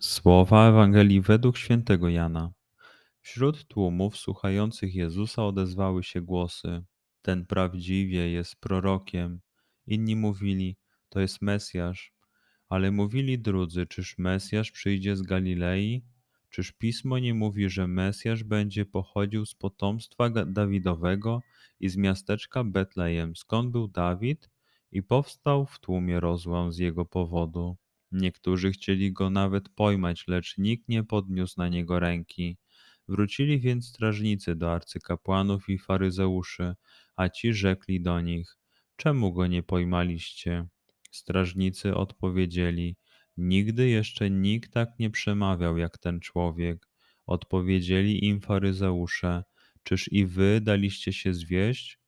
Słowa Ewangelii według świętego Jana. Wśród tłumów słuchających Jezusa odezwały się głosy: Ten prawdziwie jest prorokiem. Inni mówili: To jest Mesjasz. Ale mówili drudzy: Czyż Mesjasz przyjdzie z Galilei? Czyż pismo nie mówi, że Mesjasz będzie pochodził z potomstwa Dawidowego i z miasteczka Betlejem, skąd był Dawid? I powstał w tłumie rozłam z jego powodu. Niektórzy chcieli go nawet pojmać, lecz nikt nie podniósł na niego ręki. Wrócili więc strażnicy do arcykapłanów i faryzeuszy, a ci rzekli do nich: Czemu go nie pojmaliście? Strażnicy odpowiedzieli: Nigdy jeszcze nikt tak nie przemawiał jak ten człowiek. Odpowiedzieli im faryzeusze: Czyż i wy daliście się zwieść?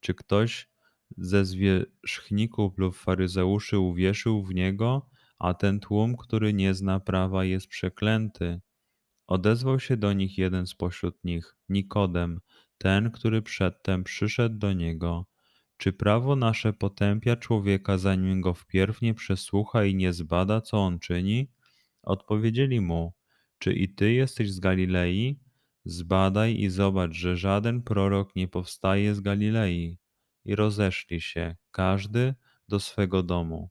Czy ktoś ze zwierzchników lub faryzeuszy uwierzył w niego? A ten tłum, który nie zna prawa, jest przeklęty. Odezwał się do nich jeden spośród nich, Nikodem, ten, który przedtem przyszedł do niego. Czy prawo nasze potępia człowieka, zanim go wpierw nie przesłucha i nie zbada, co on czyni? Odpowiedzieli mu: Czy i ty jesteś z Galilei? Zbadaj i zobacz, że żaden prorok nie powstaje z Galilei. I rozeszli się, każdy do swego domu.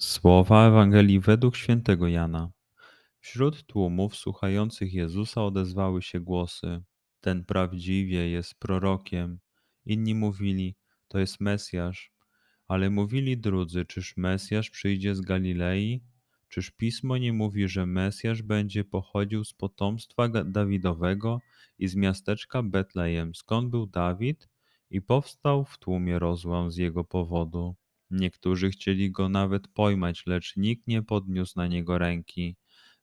Słowa Ewangelii według świętego Jana. Wśród tłumów słuchających Jezusa odezwały się głosy: Ten prawdziwie jest prorokiem. Inni mówili: To jest Mesjasz. Ale mówili drudzy: Czyż Mesjasz przyjdzie z Galilei? Czyż pismo nie mówi, że Mesjasz będzie pochodził z potomstwa Dawidowego i z miasteczka Betlejem, skąd był Dawid? I powstał w tłumie rozłam z jego powodu. Niektórzy chcieli go nawet pojmać, lecz nikt nie podniósł na niego ręki.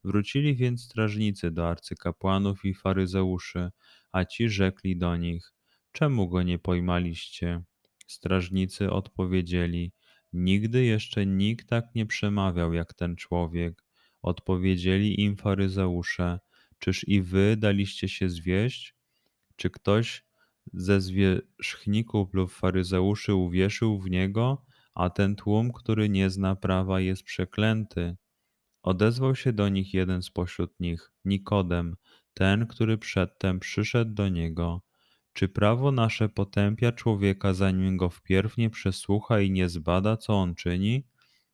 Wrócili więc strażnicy do arcykapłanów i faryzeuszy, a ci rzekli do nich: Czemu go nie pojmaliście? Strażnicy odpowiedzieli: Nigdy jeszcze nikt tak nie przemawiał jak ten człowiek. Odpowiedzieli im faryzeusze: Czyż i wy daliście się zwieść? Czy ktoś ze zwierzchników lub faryzeuszy uwierzył w niego? A ten tłum, który nie zna prawa, jest przeklęty. Odezwał się do nich jeden spośród nich, Nikodem, ten, który przedtem przyszedł do niego, czy prawo nasze potępia człowieka, zanim go wpierw nie przesłucha i nie zbada, co on czyni?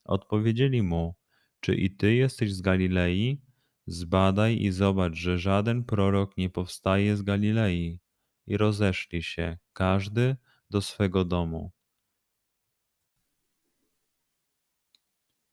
Odpowiedzieli mu: Czy i ty jesteś z Galilei? Zbadaj i zobacz, że żaden prorok nie powstaje z Galilei. I rozeszli się, każdy do swego domu.